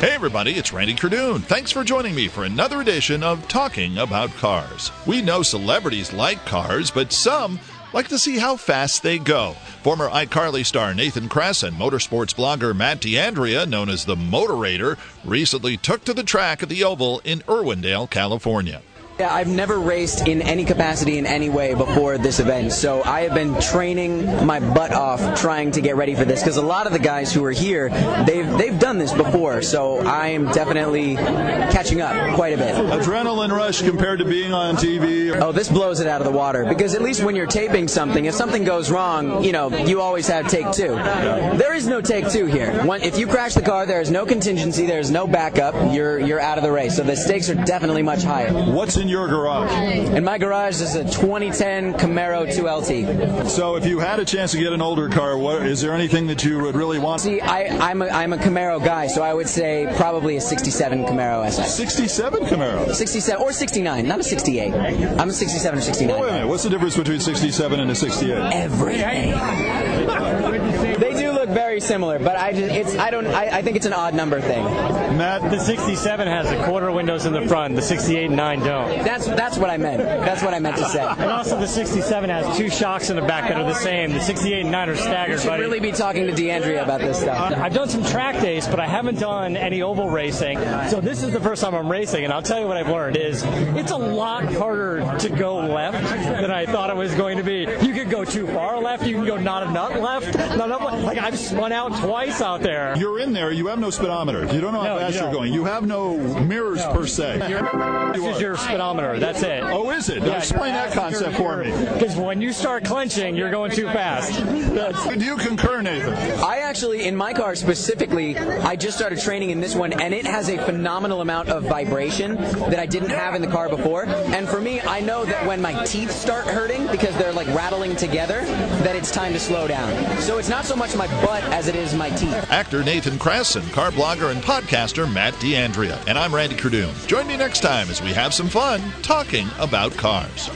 Hey, everybody, it's Randy Cardoon. Thanks for joining me for another edition of Talking About Cars. We know celebrities like cars, but some like to see how fast they go. Former iCarly star Nathan Kress and motorsports blogger Matt D'Andrea, known as the Motorator, recently took to the track at the Oval in Irwindale, California. Yeah, I've never raced in any capacity in any way before this event, so I have been training my butt off trying to get ready for this because a lot of the guys who are here, they've they've done this before, so I am definitely catching up quite a bit. Adrenaline rush compared to being on TV. Oh, this blows it out of the water because at least when you're taping something, if something goes wrong, you know, you always have take two. There is no take two here. One, if you crash the car, there is no contingency, there is no backup. You're you're out of the race, so the stakes are definitely much higher. What's in your garage? In my garage is a 2010 Camaro 2LT. So if you had a chance to get an older car, what, is there anything that you would really want? See, I, I'm, a, I'm a Camaro guy, so I would say probably a 67 Camaro SS. 67 Camaro? 67 or 69, not a 68. I'm a 67 or 69. Wait a minute, what's the difference between 67 and a 68? Everything. they do look very similar, but I just, it's I don't I, I think it's an odd number thing. Matt, The 67 has the quarter windows in the front. The 68 and 9 don't. That's that's what I meant. That's what I meant to say. And also, the 67 has two shocks in the back that are the same. The 68 and 9 are staggered, Should buddy. really be talking to D'Andrea about this stuff. I've done some track days, but I haven't done any oval racing. So this is the first time I'm racing, and I'll tell you what I've learned is it's a lot harder to go left than I thought it was going to be. You could go too far left, you can go not enough left, not enough left. Like I've spun out twice out there. you're in there, you have no speedometer. You don't know how No, fast you you're don't. going. You have no mirrors per se. This is your speedometer. That's it. Oh, is it? Explain that concept for me. Because when you start clenching, you're going too fast. That's- Do you concur, Nathan? I actually, in my car specifically, I just started training in this one, and it has a phenomenal amount of vibration that I didn't have in the car before. And for me, I know that when my teeth start hurting because they're like rattling together, that it's time to slow down. So it's not so much my butt as it is my teeth. Actor Nathan Kress and car blogger and podcaster Matt D'Andrea. And I'm Randy Cardoon. Join me next time as we have some fun talking about cars.